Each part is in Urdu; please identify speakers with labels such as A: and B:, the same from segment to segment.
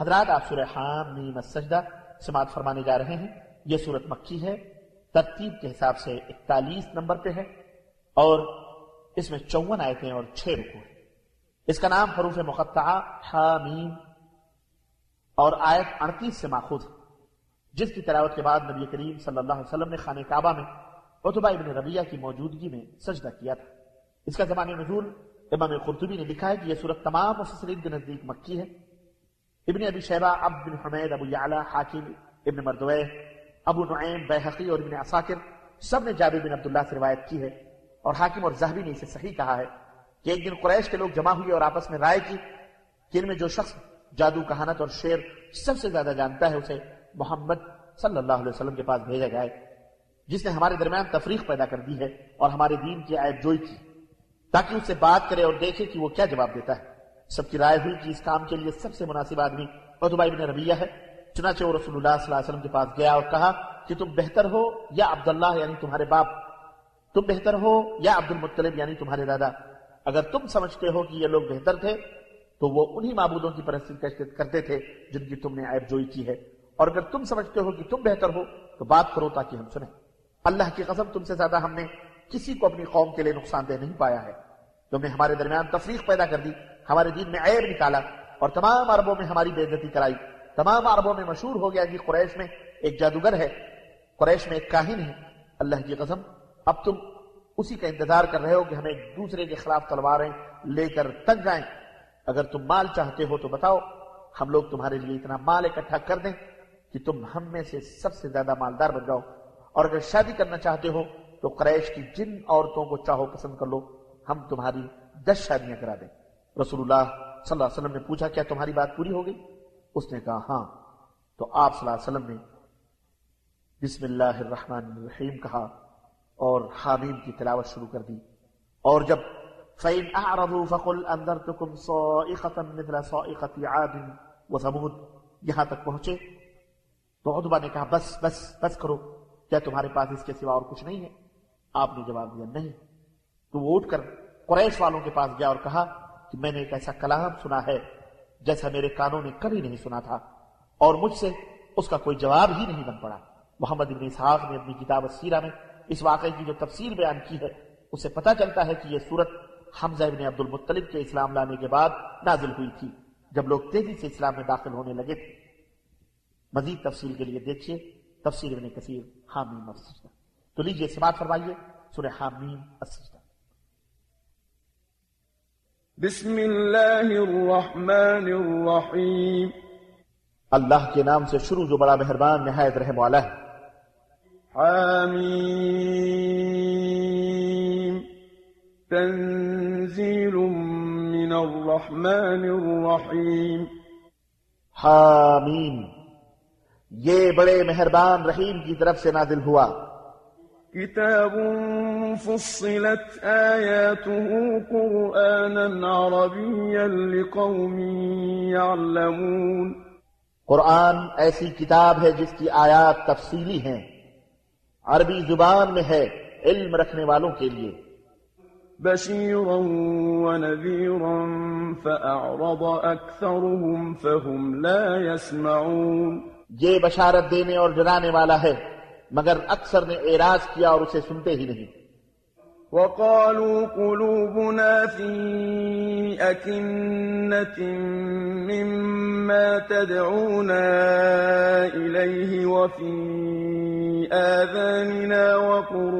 A: حضرات سورہ حام میم سجدہ سماعت فرمانے جا رہے ہیں یہ صورت مکی ہے ترتیب کے حساب سے اکتالیس نمبر پہ ہے اور اس میں چون آیتیں اور چھ رکو ہیں اس کا نام حروف حامیم اور آیت اڑتیس سے ماخود ہے جس کی تلاوت کے بعد نبی کریم صلی اللہ علیہ وسلم نے خان کعبہ میں عطبہ ابن ربیہ کی موجودگی میں سجدہ کیا تھا اس کا زمانۂ نزول امام قرطبی نے لکھا ہے کہ یہ صورت تمام مفسرین کے نزدیک مکی ہے ابن ابی شیبہ عبد بن حمید ابو حاکم ابن مردوے ابو نعیم بیحقی اور ابن اساکر سب نے جابر بن عبداللہ سے روایت کی ہے اور حاکم اور زہبی نے اسے صحیح کہا ہے کہ ایک دن قریش کے لوگ جمع ہوئے اور آپس میں رائے کی کہ ان میں جو شخص جادو کہانت اور شعر سب سے زیادہ جانتا ہے اسے محمد صلی اللہ علیہ وسلم کے پاس بھیجا جائے جس نے ہمارے درمیان تفریق پیدا کر دی ہے اور ہمارے دین کی آیت جوئی کی تاکہ اس سے بات کرے اور دیکھے کہ وہ کیا جواب دیتا ہے سب کی رائے ہوئی کہ اس کام کے لیے سب سے مناسب آدمی عطبہ ابن ربیہ ہے چنانچہ وہ رسول اللہ صلی اللہ علیہ وسلم کے پاس گیا اور کہا کہ تم بہتر ہو یا عبداللہ یعنی تمہارے باپ تم بہتر ہو یا عبد المطلب یعنی تمہارے دادا اگر تم سمجھتے ہو کہ یہ لوگ بہتر تھے تو وہ انہی معبودوں کی پرستیت کرتے تھے جن کی تم نے عیب جوئی کی ہے اور اگر تم سمجھتے ہو کہ تم بہتر ہو تو بات کرو تاکہ ہم سنیں اللہ کی قسم تم سے زیادہ ہم نے کسی کو اپنی قوم کے لیے نقصان دہ نہیں پایا ہے تم نے ہمارے درمیان تفریق پیدا کر دی ہمارے دین میں عیب نکالا اور تمام عربوں میں ہماری بےزتی کرائی تمام عربوں میں مشہور ہو گیا کہ قریش میں ایک جادوگر ہے قریش میں ایک کاہن ہے اللہ کی قسم اب تم اسی کا انتظار کر رہے ہو کہ ہم ایک دوسرے کے خلاف تلواریں لے کر تک جائیں اگر تم مال چاہتے ہو تو بتاؤ ہم لوگ تمہارے لیے اتنا مال اکٹھا کر دیں کہ تم ہم میں سے سب سے زیادہ مالدار بن جاؤ اور اگر شادی کرنا چاہتے ہو تو قریش کی جن عورتوں کو چاہو پسند کر لو ہم تمہاری دس شادیاں کرا دیں رسول اللہ صلی اللہ علیہ وسلم نے پوچھا کیا تمہاری بات پوری ہو گئی اس نے کہا ہاں تو آپ صلی اللہ علیہ وسلم نے بسم اللہ الرحمن الرحیم کہا اور حامیم کی تلاوت شروع کر دی اور جب فَإِنْ أَعْرَضُوا فَقُلْ یہاں تک پہنچے تو عدبہ نے کہا بس بس بس کرو کیا تمہارے پاس اس کے سوا اور کچھ نہیں ہے آپ نے جواب دیا نہیں تو وہ اٹھ کر قریش والوں کے پاس گیا اور کہا کہ میں نے ایک ایسا کلام سنا ہے جیسا میرے کانوں نے کبھی نہیں سنا تھا اور مجھ سے اس کا کوئی جواب ہی نہیں بن پڑا محمد اسحاق نے اپنی کتاب سیرہ میں اس واقعے کی جو تفسیر بیان کی ہے اسے پتا چلتا ہے کہ یہ صورت حمزہ ابن عبد المطلب کے اسلام لانے کے بعد نازل ہوئی تھی جب لوگ تیزی سے اسلام میں داخل ہونے لگے تھے مزید تفصیل کے لیے دیکھیے تفصیل ابن کثیر کثیر حامی تو لیجیے سماعت فرمائیے سورہ حامیم السجدہ
B: بسم اللہ الرحمن الرحیم
A: اللہ کے نام سے شروع جو بڑا مہربان
B: نہایت رحم والا ہے حامیم تنزیل من الرحمن الرحیم
A: حامیم یہ بڑے مہربان رحیم کی طرف سے نادل ہوا
B: كتاب فصلت آياته قرآنا عربيا لقوم يعلمون
A: قرآن ایسی کتاب ہے جس کی آیات تفصیلی ہیں عربی زبان میں ہے علم رکھنے والوں کے لیے
B: بشيرا ونذيرا فأعرض أكثرهم فهم لا يسمعون
A: یہ بشارت دینے اور جرانے والا ہے مگر اکثر نے اعراض کیا اور اسے سنتے ہی نہیں
B: وقالوا قلوبنا في أكنة مما تدعونا إليه وفي آذاننا وقر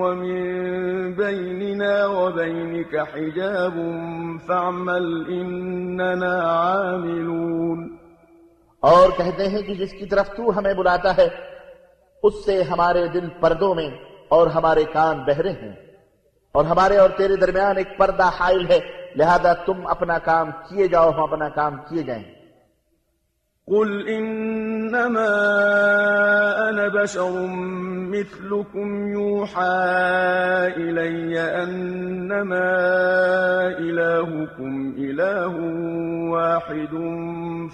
B: ومن بيننا وبينك حجاب فاعمل إننا عاملون
A: اور کہتے ہیں کہ جس کی طرف تو ہمیں بلاتا ہے اس سے ہمارے دل پردوں میں اور ہمارے کان بہرے ہیں اور ہمارے اور تیرے درمیان ایک پردہ حائل ہے لہذا تم اپنا کام کیے جاؤ ہم اپنا کام کیے جائیں
B: قل انما انا بشر مثلكم يوحى الي انما الهكم اله واحد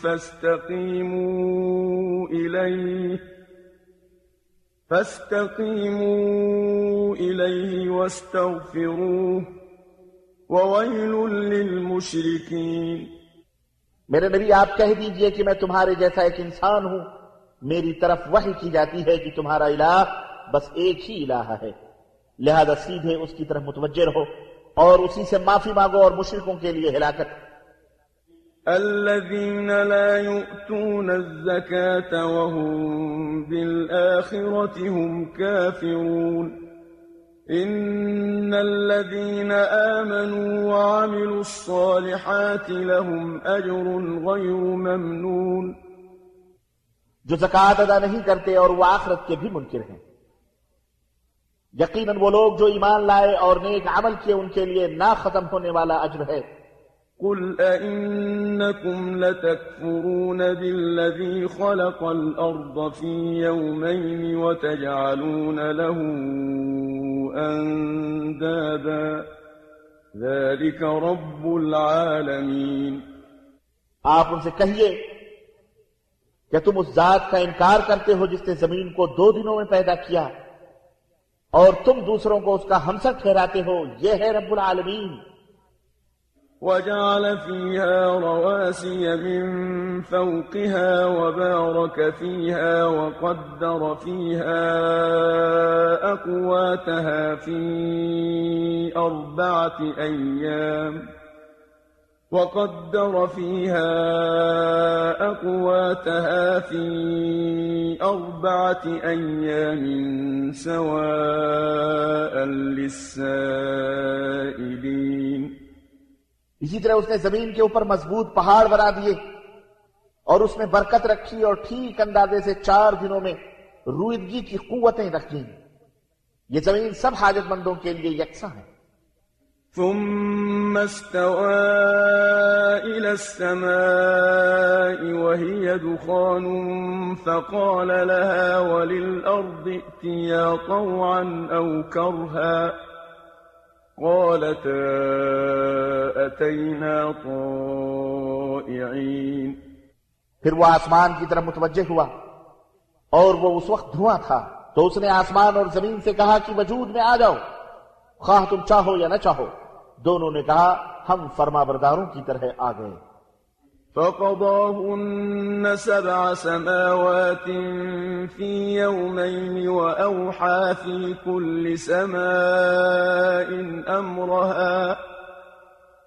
B: فاستقيموا اليه فاستقيموا إليه واستغفروه وويل للمشركين
A: میرے نبی آپ کہہ دیجئے کہ میں تمہارے جیسا ایک انسان ہوں میری طرف وحی کی جاتی ہے کہ تمہارا الہ بس ایک ہی الہ ہے لہذا سیدھے اس کی طرف متوجہ ہو اور اسی سے معافی مانگو اور مشرکوں کے لیے ہلاکت
B: الذين لا يؤتون الزكاة وهم بالآخرة هم كافرون إن الذين آمنوا وعملوا الصالحات لهم أجر غير ممنون
A: جو زکات ادا نہیں کرتے اور وہ آخرت کے بھی منکر ہیں یقیناً وہ لوگ جو ایمان لائے اور نیک عمل کیے ان کے لیے نہ ختم ہونے والا اجر ہے
B: قل أئنكم لتكفرون بالذي خلق الأرض في يومين وتجعلون له أندادا ذلك رب العالمين
A: آپ ان سے کہیے کہ تم اس ذات کا انکار کرتے ہو جس نے زمین کو دو دنوں میں پیدا کیا اور تم دوسروں کو اس کا ہمسر ٹھہراتے ہو یہ ہے رب العالمین
B: وجعل فيها رواسي من فوقها وبارك فيها وقدر فيها أقواتها في أربعة أيام وقدر فيها أقواتها في أربعة أيام سواء للسائلين
A: اسی طرح اس نے زمین کے اوپر مضبوط پہاڑ بنا دیے اور اس نے برکت رکھی اور ٹھیک اندازے سے چار دنوں میں رویدگی کی قوتیں رکھیں یہ زمین سب حاجت مندوں کے لیے یکساں ہے
B: ثم السماء دخان فقال لها طوعا قالتا پھر وہ آسمان کی طرح متوجہ ہوا اور وہ اس وقت
A: دھواں تھا تو اس نے آسمان اور
B: زمین سے کہا کہ وجود میں آ جاؤ خواہ تم چاہو یا نہ چاہو دونوں نے کہا
A: ہم فرما برداروں کی طرح آ گئے
B: فقضاهن سبع سماوات في يومين وأوحى في كل سماء أمرها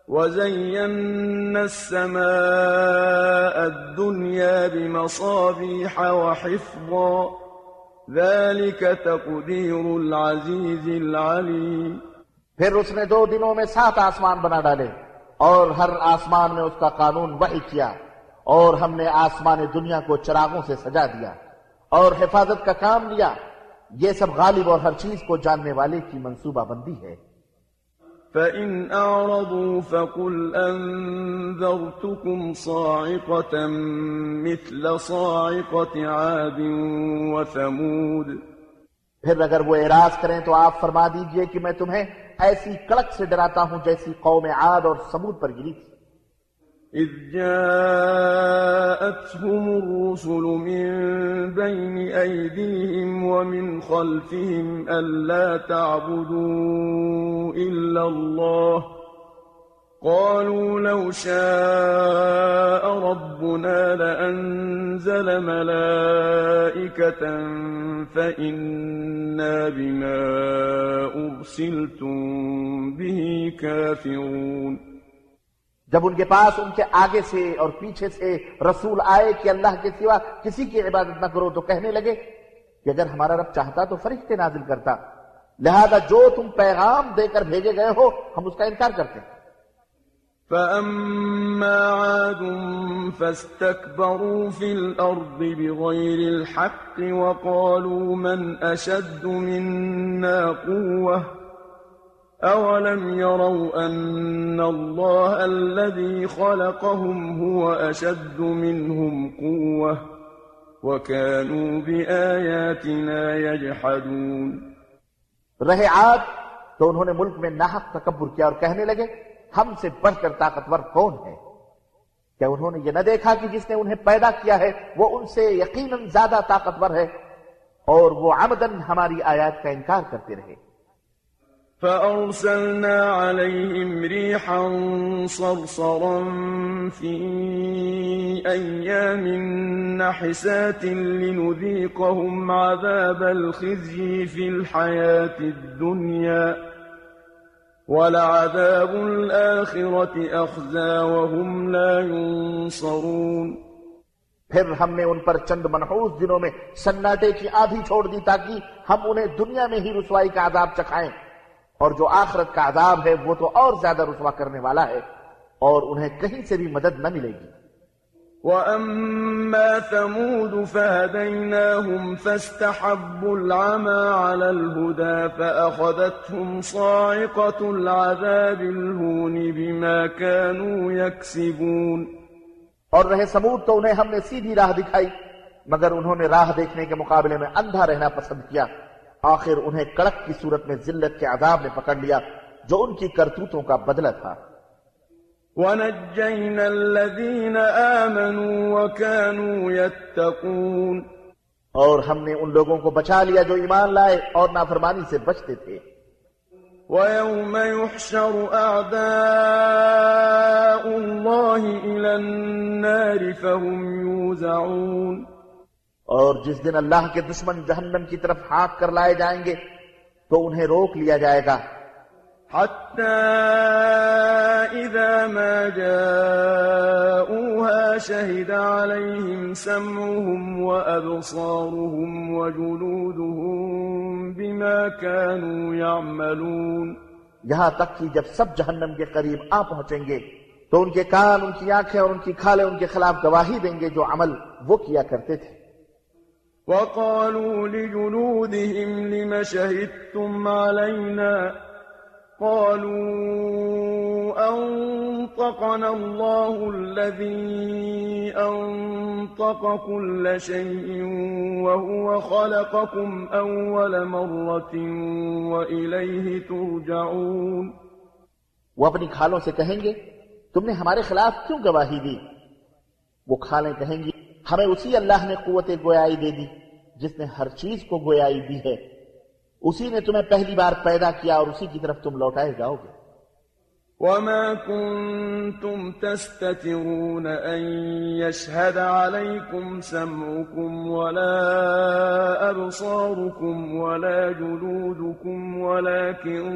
B: وزينا السماء الدنيا بمصابيح وحفظا ذلك تقدير العزيز العليم پھر اس نے دو دنوں میں
A: سات آسمان بنا ڈالے اور ہر آسمان میں اس کا قانون وحی کیا اور ہم نے آسمان دنیا کو چراغوں سے سجا دیا اور حفاظت کا کام لیا یہ سب غالب اور ہر چیز کو جاننے والے کی منصوبہ بندی ہے
B: فَإِنْ أَعْرَضُوا فَقُلْ أَنذَرْتُكُمْ صَاعِقَةً مِثْلَ صَاعِقَةِ عَادٍ وَثَمُودٍ
A: پھر اگر وہ اعراض کریں تو آپ فرما دیجئے کہ میں تمہیں ایسی कड़क سے डराता ہوں جیسی قوم عاد اور سمود پر گری थी
B: إذ جاءتهم الرسل من بين أيديهم ومن خلفهم ألا تعبدوا إلا الله ۖ قالوا لو شاء ربنا لأنزل ملائكة فإنا بما أرسلتم به كافرون
A: جب ان کے پاس ان کے آگے سے اور پیچھے سے رسول آئے کہ اللہ کے سوا کسی کی عبادت نہ کرو تو کہنے لگے کہ اگر ہمارا رب چاہتا تو فرشتے نازل کرتا لہذا جو تم پیغام دے کر بھیجے گئے ہو ہم اس کا انکار کرتے ہیں
B: فأما عاد فاستكبروا في الأرض بغير الحق وقالوا من أشد منا قوة أولم يروا أن الله الذي خلقهم هو أشد منهم قوة وكانوا بآياتنا يجحدون
A: رہے عاد تو انہوں نے ملک میں ناحق تکبر کیا اور کہنے لگے ہم سے بڑھ کر طاقتور کون ہے کیا انہوں نے یہ نہ دیکھا کہ جس نے انہیں پیدا کیا ہے وہ ان سے یقیناً زیادہ طاقتور ہے اور وہ عمدن ہماری آیات کا انکار کرتے رہے
B: فأرسلنا عليهم ريحا صرصرا في في أيام نحسات لنذيقهم عذاب الخزي الحياة الدنيا ولعذاب الآخرة وهم لا ينصرون پھر ہم نے ان
A: پر چند منحوس دنوں میں سناٹے کی آدھی چھوڑ دی تاکہ ہم انہیں دنیا میں ہی رسوائی کا عذاب چکھائیں اور جو آخرت کا عذاب ہے وہ تو اور زیادہ رسوا کرنے والا ہے اور انہیں کہیں سے بھی مدد نہ ملے گی
B: وأما ثمود فهديناهم فاستحبوا العمى على الهدى فأخذتهم صاعقة العذاب الهون بما كانوا يكسبون
A: اور رہے ثمود تو انہیں ہم نے سیدھی راہ دکھائی مگر انہوں نے راہ دیکھنے کے مقابلے میں اندھا رہنا پسند کیا آخر انہیں کڑک کی صورت میں ذلت کے عذاب نے پکڑ لیا جو ان کی کرتوتوں کا بدلہ تھا
B: ونجينا الذين آمنوا وكانوا يتقون
A: اور ہم نے ان لوگوں کو بچا لیا جو ایمان لائے اور نافرمانی سے بچتے تھے
B: وَيَوْمَ يُحْشَرُ أَعْدَاءُ اللَّهِ إِلَى النَّارِ فَهُمْ يُوزَعُونَ
A: اور جس دن اللہ کے دشمن جہنم کی طرف ہاک کر لائے جائیں گے تو انہیں روک لیا جائے گا
B: حتى إذا ما جاءوها شهد عليهم سمعهم وأبصارهم وجلودهم بما كانوا يعملون
A: کے قریب آ پہنچیں گے تو ان کے کان ان کی آنکھیں اور ان کی کھالیں ان کے خلاف گواہی دیں گے جو عمل وہ کیا کرتے تھے
B: وقالوا لجلودهم لم شهدتم علينا قالوا أنطقنا الله الذي أنطق كل شيء وهو خلقكم أول مرة وإليه ترجعون
A: وہ اپنی کھالوں سے کہیں گے تم نے ہمارے خلاف کیوں گواہی دی وہ کھالیں کہیں گی ہمیں اسی اللہ نے قوت گویائی دے دی جس نے ہر چیز کو گویائی دی ہے اسی نے تمہیں پہلی بار پیدا کیا اور اسی کی طرف تم لوٹائے جاؤ
B: گے وما كنتم تستترون أن يشهد عليكم سمعكم ولا أبصاركم ولا جلودكم ولكن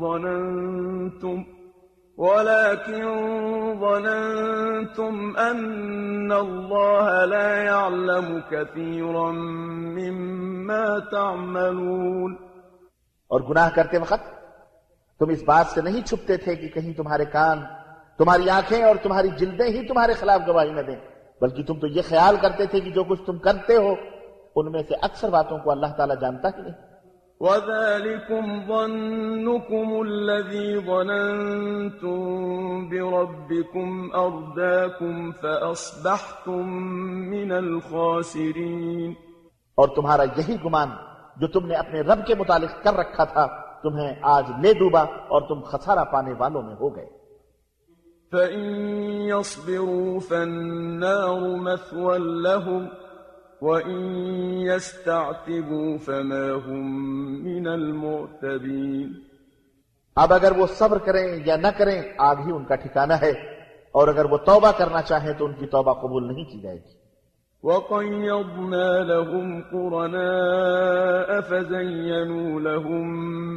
B: ظننتم ۖ ولكن ظننتم أن الله لا يعلم كثيرا مما تعملون
A: اور گناہ کرتے وقت تم اس بات سے نہیں چھپتے تھے کہ کہیں تمہارے کان تمہاری آنکھیں اور تمہاری جلدیں ہی تمہارے خلاف گواہی نہ دیں بلکہ تم تو یہ خیال کرتے تھے کہ جو کچھ تم کرتے ہو ان میں سے اکثر باتوں کو اللہ تعالیٰ جانتا
B: ہی نہیں اور تمہارا
A: یہی گمان جو تم نے اپنے رب کے متعلق کر رکھا تھا تمہیں آج لے ڈوبا اور تم خسارہ پانے والوں میں ہو گئے
B: فَإِن يَصْبِرُوا فَالنَّارُ مَثْوًا لَهُمْ وإن يستعتبوا فما هم من المعتبين
A: صبر کریں یا نہ کریں آگ ہی ان کا ٹھکانہ ہے اور اگر وہ توبہ کرنا तौबा تو ان کی توبہ قبول نہیں کی جائے گی وقيضنا
B: لهم قرناء فزينوا لهم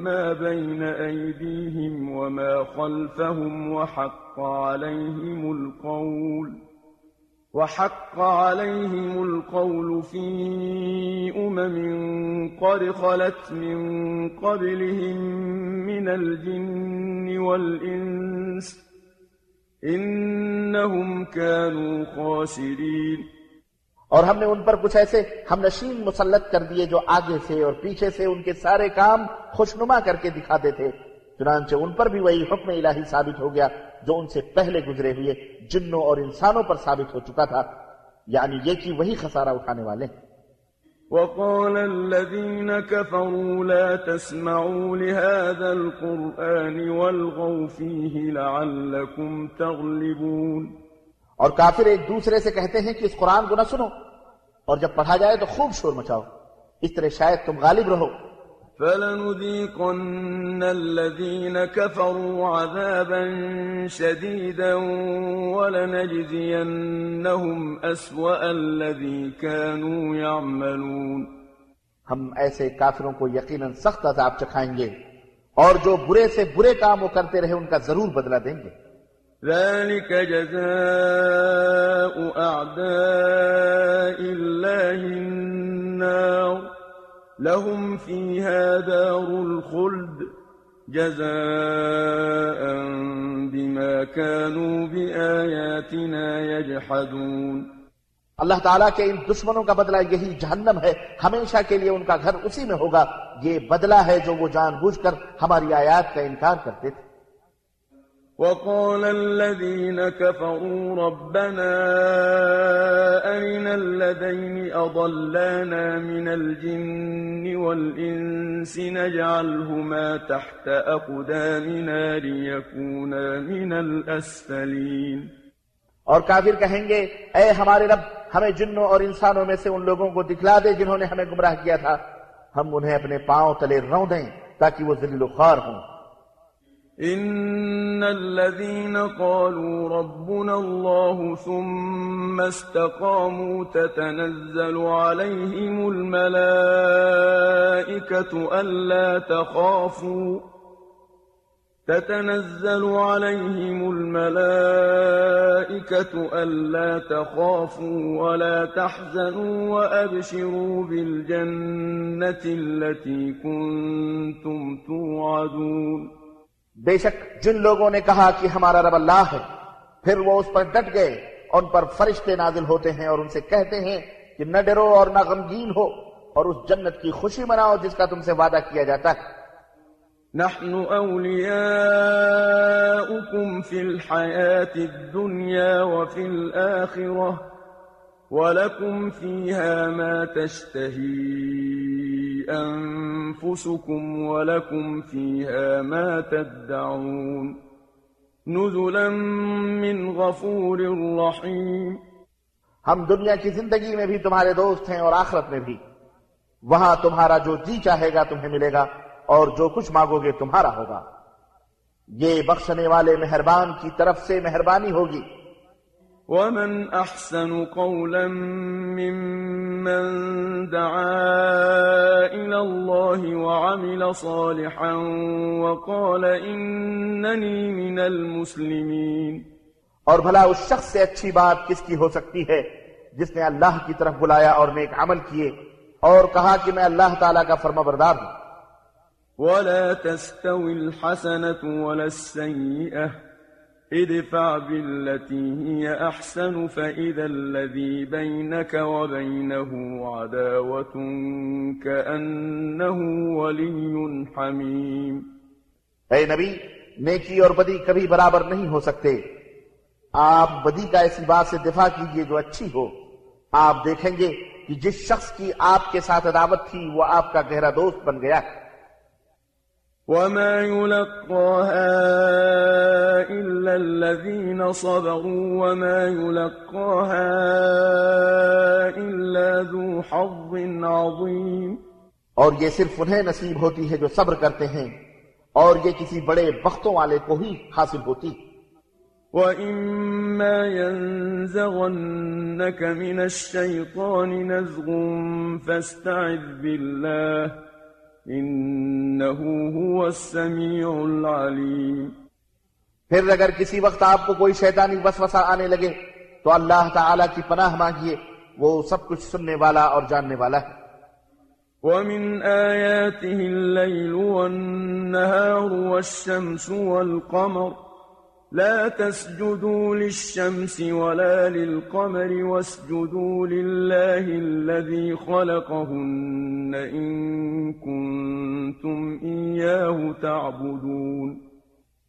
B: ما بين أيديهم وما خلفهم وحق عليهم القول وحق عليهم القول في أمم قد خلت من من قبلهم الجن والإنس إنهم كانوا خاسرين
A: اور ہم نے ان پر کچھ ایسے ہم نشین مسلط کر دیے جو آگے سے اور پیچھے سے ان کے سارے کام خوشنما کر کے دکھاتے تھے چنانچہ ان پر بھی وہی حکم الہی ثابت ہو گیا جو ان سے پہلے گزرے ہوئے جنوں اور انسانوں پر ثابت ہو چکا تھا یعنی یہ کہ وہی خسارہ اٹھانے والے ہیں اور کافر ایک دوسرے سے کہتے ہیں کہ اس قرآن کو نہ سنو اور جب پڑھا جائے تو خوب شور مچاؤ اس طرح شاید تم غالب رہو
B: فلنذيقن الذين كفروا عذابا شديدا ولنجزينهم أسوأ الذي كانوا يعملون
A: کو یقیناً سخت عذاب چکھائیں گے اور جو برے سے برے کام وہ کرتے رہے ان کا ضرور بدلہ دیں گے
B: ذلك جزاء أعداء الله النار لهم فيها دار الخلد جزاء بما كانوا بآياتنا يجحدون
A: اللہ تعالیٰ کے ان دشمنوں کا بدلہ یہی جہنم ہے ہمیشہ کے لیے ان کا گھر اسی میں ہوگا یہ بدلہ ہے جو وہ جان بوجھ کر ہماری آیات کا انکار کرتے تھے
B: وقال الذين كفروا ربنا أين الذين أضلانا من الجن والإنس نجعلهما تحت أقدامنا ليكونا من الأسفلين
A: اور کافر کہیں گے اے ہمارے رب ہمیں جنوں اور انسانوں میں سے ان لوگوں کو دکھلا دے جنہوں نے ہمیں گمراہ کیا تھا ہم انہیں اپنے پاؤں تلے رو دیں تاکہ وہ ذلیل و خوار
B: ہوں إن الذين قالوا ربنا الله ثم استقاموا تتنزل عليهم الملائكة ألا تخافوا تتنزل عليهم الملائكة ألا تخافوا ولا تحزنوا وأبشروا بالجنة التي كنتم توعدون
A: بے شک جن لوگوں نے کہا کہ ہمارا رب اللہ ہے پھر وہ اس پر ڈٹ گئے اور ان پر فرشتے نازل ہوتے ہیں اور ان سے کہتے ہیں کہ نہ ڈرو اور نہ غمگین ہو اور اس جنت کی خوشی مناؤ جس کا تم سے وعدہ کیا جاتا ہے
B: نحن ما ہم
A: دنیا کی زندگی میں بھی تمہارے دوست ہیں اور آخرت میں بھی وہاں تمہارا جو جی چاہے گا تمہیں ملے گا اور جو کچھ مانگو گے تمہارا ہوگا یہ بخشنے والے مہربان کی طرف سے مہربانی ہوگی
B: ومن أحسن قولا ممن دعا إلى الله وعمل صالحا وقال إنني من المسلمين
A: اور بھلا اس شخص سے اچھی بات کس کی ہو سکتی ہے جس نے اللہ کی طرف بلایا اور نیک عمل کیے اور کہا کہ میں اللہ تعالیٰ کا فرما بردار ہوں
B: وَلَا تَسْتَوِي الْحَسَنَةُ وَلَا السَّيِّئَةُ ادفع بالتي هي الذي بينك وبينه ولي حميم
A: اے نبی نیکی اور بدی کبھی برابر نہیں ہو سکتے آپ بدی کا ایسی بات سے دفاع کیجئے جو اچھی ہو آپ دیکھیں گے کہ جس شخص کی آپ کے ساتھ عداوت تھی وہ آپ کا گہرا دوست بن گیا ہے
B: وما يلقاها إلا الذين صبروا وما يلقاها إلا ذو حظ عظيم اور یہ صرف انہیں
A: نصیب
B: ہوتی ہے جو صبر کرتے ہیں اور یہ کسی بڑے بختوں
A: والے کو ہی حاصل ہوتی
B: وَإِمَّا يَنزَغَنَّكَ مِنَ الشَّيْطَانِ نَزْغٌ فَاسْتَعِذْ بِاللَّهِ انه هو السميع العليم
A: پھر اگر کسی وقت آپ کو کوئی شیطانی وسوسہ آنے لگے تو اللہ تعالیٰ کی پناہ مانگیے وہ
B: سب کچھ سننے والا اور جاننے والا ہے وَمِنْ آیَاتِهِ اللَّيْلُ وَالنَّهَارُ وَالشَّمْسُ وَالْقَمَرُ لا تسجدوا للشمس ولا للقمر واسجدوا لله الذي خلقهن إن كنتم إياه تعبدون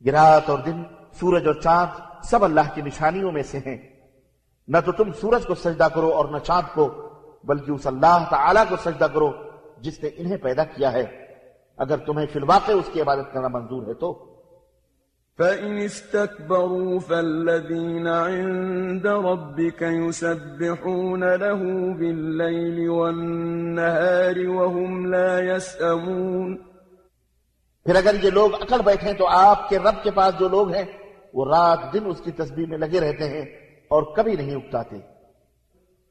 A: گرات اور دن سورج اور چاند سب اللہ کی نشانیوں میں سے ہیں نہ تو تم سورج کو سجدہ کرو اور نہ چاند کو بلکہ اس اللہ تعالی کو سجدہ کرو جس نے انہیں پیدا کیا ہے اگر تمہیں فی الواقع اس کی عبادت کرنا منظور ہے تو
B: فإن استكبروا فالذين عند ربك يسبحون له بالليل والنهار وهم لا يسأمون پھر اگر یہ لوگ اکڑ بیٹھیں تو
A: آپ کے رب کے پاس جو لوگ ہیں وہ رات دن اس کی تسبیح میں لگے رہتے ہیں اور کبھی نہیں اگتا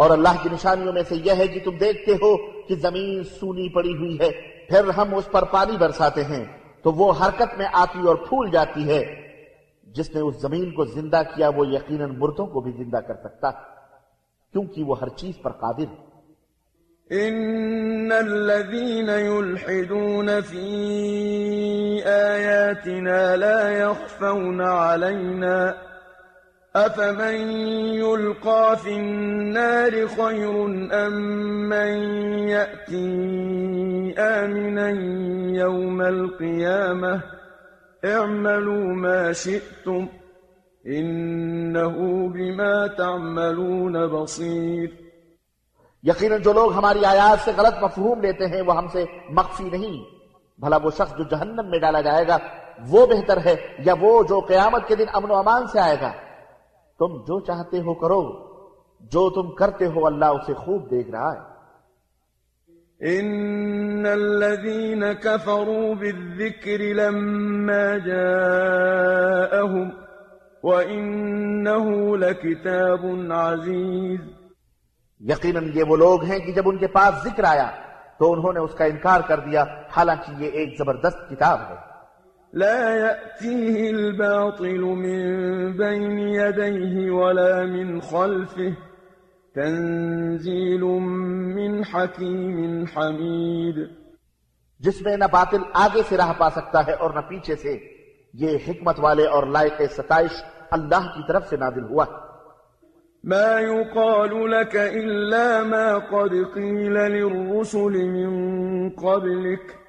A: اور اللہ کی نشانیوں میں سے یہ ہے کہ تم دیکھتے ہو کہ زمین سونی پڑی ہوئی ہے پھر ہم اس پر پانی برساتے ہیں تو وہ حرکت میں آتی اور پھول جاتی ہے جس نے اس زمین کو زندہ کیا وہ یقیناً مردوں کو بھی زندہ کر سکتا کیونکہ وہ ہر چیز پر قادر
B: أفمن يلقى في النار خير أم من يأتي آمنا يوم القيامة اعملوا ما شئتم إنه بما تعملون بصير
A: یقیناً جو لوگ ہماری آیات سے غلط مفہوم لیتے ہیں وہ ہم سے مخفی نہیں بھلا وہ شخص جو جہنم میں ڈالا جائے گا وہ بہتر ہے یا وہ جو قیامت کے دن امن و امان سے آئے گا تم جو چاہتے ہو کرو جو تم کرتے ہو اللہ اسے خوب دیکھ رہا ہے
B: ان لما
A: یقیناً یہ وہ لوگ ہیں کہ جب ان کے پاس ذکر آیا تو انہوں نے اس کا انکار کر دیا حالانکہ یہ ایک زبردست کتاب ہے
B: لا يأتيه الباطل من من من بين يديه ولا خلفه تنزيل حكيم حميد
A: جس میں نہ باطل آگے سے راہ پا سکتا ہے اور نہ پیچھے سے یہ حکمت والے اور لائق ستائش اللہ کی طرف سے نادل ہوا
B: ما ما يقال لك إلا قد قيل للرسل من قبلك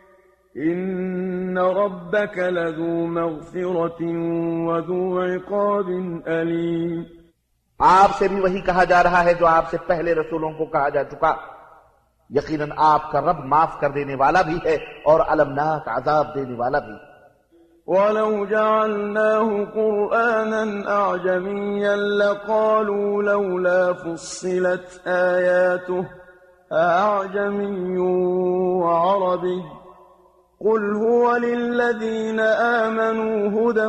B: ربك لذو مغفرة وذو عقاب لو آپ سے بھی
A: وہی کہا جا رہا ہے جو آپ سے پہلے رسولوں کو کہا جا چکا یقیناً آپ کا رب معاف کر دینے والا بھی ہے اور الم عذاب دینے والا بھی وَلَوْ جَعَلْنَاهُ
B: قُرْآنًا أَعْجَمِيًّا لَقَالُوا لَوْلَا فُصِّلَتْ آيَاتُهُ أَعْجَمِيٌّ وَعَرَبِيٌّ قل هو للذين آمنوا هدى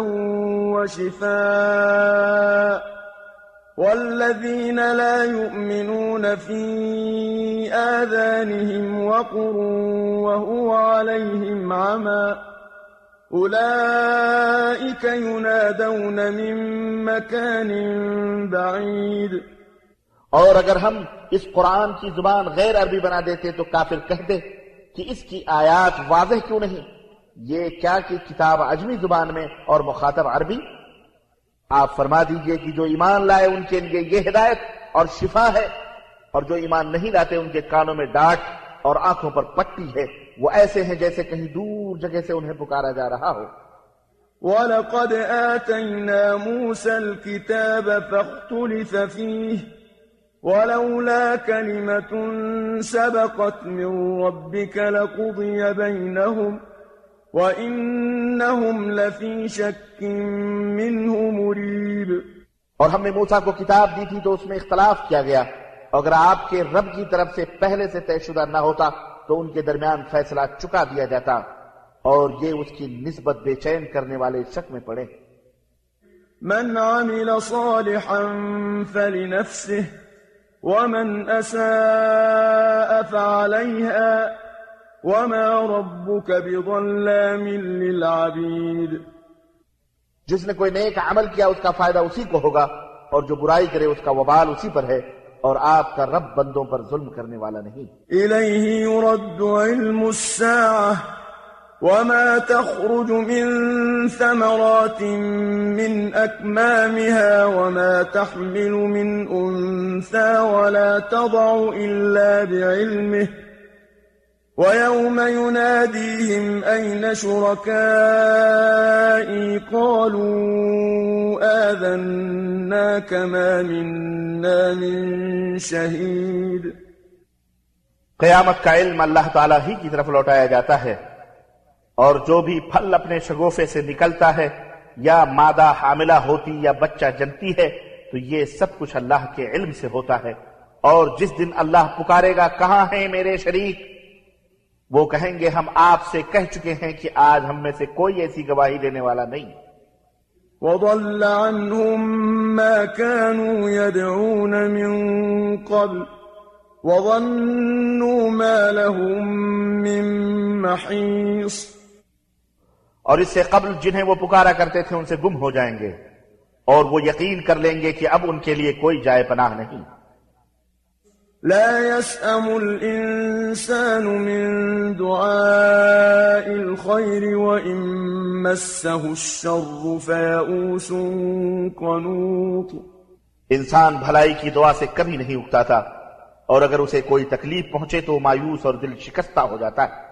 B: وشفاء والذين لا يؤمنون في آذانهم وقر وهو عليهم عمى أولئك ينادون من مكان بعيد
A: اور اگر ہم اس قرآن کی زبان غیر عربی بنا دیتے تو کافر کہہ دے کہ اس کی آیات واضح کیوں نہیں یہ کیا کہ کتاب عجمی زبان میں اور مخاطب عربی آپ فرما دیجئے کہ جو ایمان لائے ان کے لیے یہ ہدایت اور شفا ہے اور جو ایمان نہیں لاتے ان کے کانوں میں ڈاٹ اور آنکھوں پر پٹی ہے وہ ایسے ہیں جیسے کہیں دور جگہ سے انہیں پکارا جا رہا ہو
B: وَلَقَدْ آتَيْنَا مُوسَى الْكِتَابَ فَاخْتُلِفَ فِيهِ ولولا كلمة سبقت من ربك لقضي بينهم وإنهم لفي شك منه مريب اور ہم نے
A: موسیٰ کو کتاب دی تھی تو اس میں اختلاف کیا گیا اگر آپ کے رب کی طرف سے پہلے سے طے شدہ نہ ہوتا تو ان کے درمیان فیصلہ چکا دیا جاتا
B: اور یہ اس کی نسبت بے چین کرنے والے شک میں پڑے من عمل صالحا فلنفسه ومن أساء فعليها وما ربك بظلام للعبيد جس نے کوئی نیک
A: عمل کیا اس کا فائدہ اسی کو ہوگا اور جو برائی کرے اس کا وبال اسی پر ہے اور آپ کا رب بندوں پر ظلم کرنے والا نہیں
B: الیہی یرد علم الساعہ وما تخرج من ثمرات من أكمامها وما تحمل من أنثى ولا تضع إلا بعلمه ويوم يناديهم أين شركائي قالوا آذنا كما منا من شهيد
A: قيامك علم الله تعالى هي کی طرف لوٹایا جاتا ہے اور جو بھی پھل اپنے شگوفے سے نکلتا ہے یا مادہ حاملہ ہوتی یا بچہ جنتی ہے تو یہ سب کچھ اللہ کے علم سے ہوتا ہے اور جس دن اللہ پکارے گا کہاں ہیں میرے شریک وہ کہیں گے ہم آپ سے کہہ چکے ہیں کہ آج ہم میں سے کوئی ایسی گواہی دینے والا نہیں اور اس سے قبل جنہیں وہ پکارا کرتے تھے ان سے گم ہو جائیں گے اور وہ یقین کر لیں گے کہ اب ان کے لیے کوئی جائے پناہ نہیں
B: لا يسأم من دعاء الشر قنوط
A: انسان بھلائی کی دعا سے کبھی نہیں اکتا تھا اور اگر اسے کوئی تکلیف پہنچے تو مایوس اور دل شکستہ ہو جاتا ہے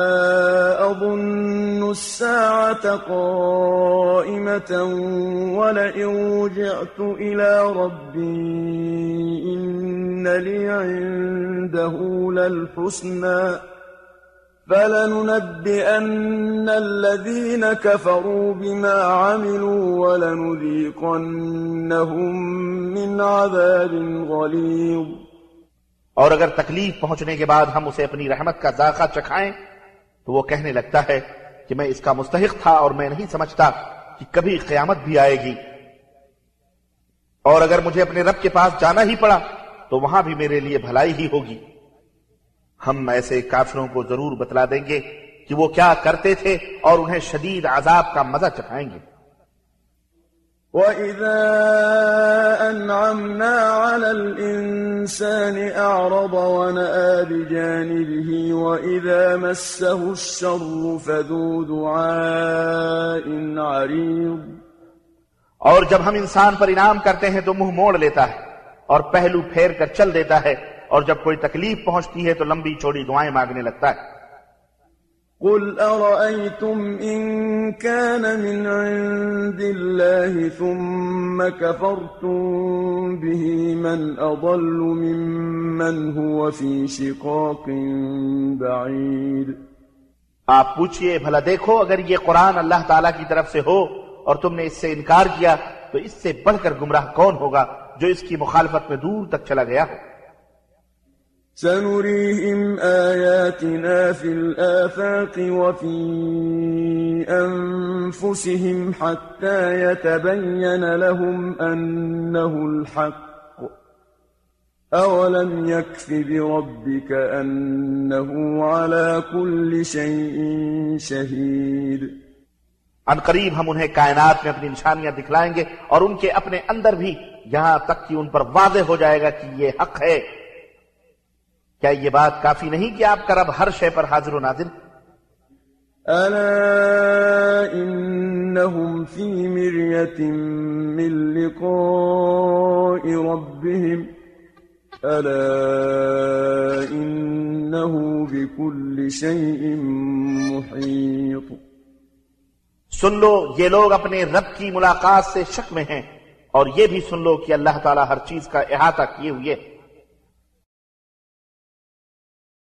B: الساعة قائمة ولئن رجعت إلى ربي إن لي عنده للحسنى فلننبئن الذين كفروا بما عملوا ولنذيقنهم من عذاب غليظ
A: اور اگر تکلیف پہنچنے کے بعد ہم اسے اپنی رحمت کا ذائقہ چکھائیں تو وہ کہنے لگتا ہے کہ میں اس کا مستحق تھا اور میں نہیں سمجھتا کہ کبھی قیامت بھی آئے گی اور اگر مجھے اپنے رب کے پاس جانا ہی پڑا تو وہاں بھی میرے لیے بھلائی ہی ہوگی ہم ایسے کافروں کو ضرور بتلا دیں گے کہ وہ کیا کرتے تھے اور انہیں شدید عذاب کا مزہ چکھائیں گے
B: وَإِذَا وَإِذَا أَنْعَمْنَا عَلَى أَعْرَضَ بِجَانِبِهِ مَسَّهُ الشَّرُّ فَذُو دُعَاءٍ عَرِيضٍ
A: اور جب ہم انسان پر انعام کرتے ہیں تو منہ موڑ لیتا ہے اور پہلو پھیر کر چل دیتا ہے اور جب کوئی تکلیف پہنچتی ہے تو لمبی چوڑی دعائیں مانگنے لگتا ہے
B: قل أرأيتم إن كان من عند الله ثم كفرتم به من أضل ممن هو في شقاق بعيد
A: آپ پوچھئے بھلا دیکھو اگر یہ قرآن اللہ تعالیٰ کی طرف سے ہو اور تم نے اس سے انکار کیا تو اس سے بڑھ کر گمراہ کون ہوگا جو اس کی مخالفت میں دور تک چلا گیا ہو
B: سنريهم آياتنا في الآفاق وفي أنفسهم حتى يتبين لهم أنه الحق أولم يكف بربك أنه على كل شيء شهيد عن قریب ہم انہیں کائنات میں اپنی نشانیاں
A: دکھلائیں گے اور ان کے اپنے اندر بھی یہاں تک کہ ان پر واضح ہو جائے گا کہ یہ حق ہے کیا یہ بات کافی نہیں کہ آپ کا رب ہر شے پر حاضر و الا الم سی مل کو سن لو یہ لوگ اپنے رب کی ملاقات سے شک میں ہیں اور یہ بھی سن لو کہ اللہ تعالیٰ ہر چیز کا احاطہ کیے ہوئے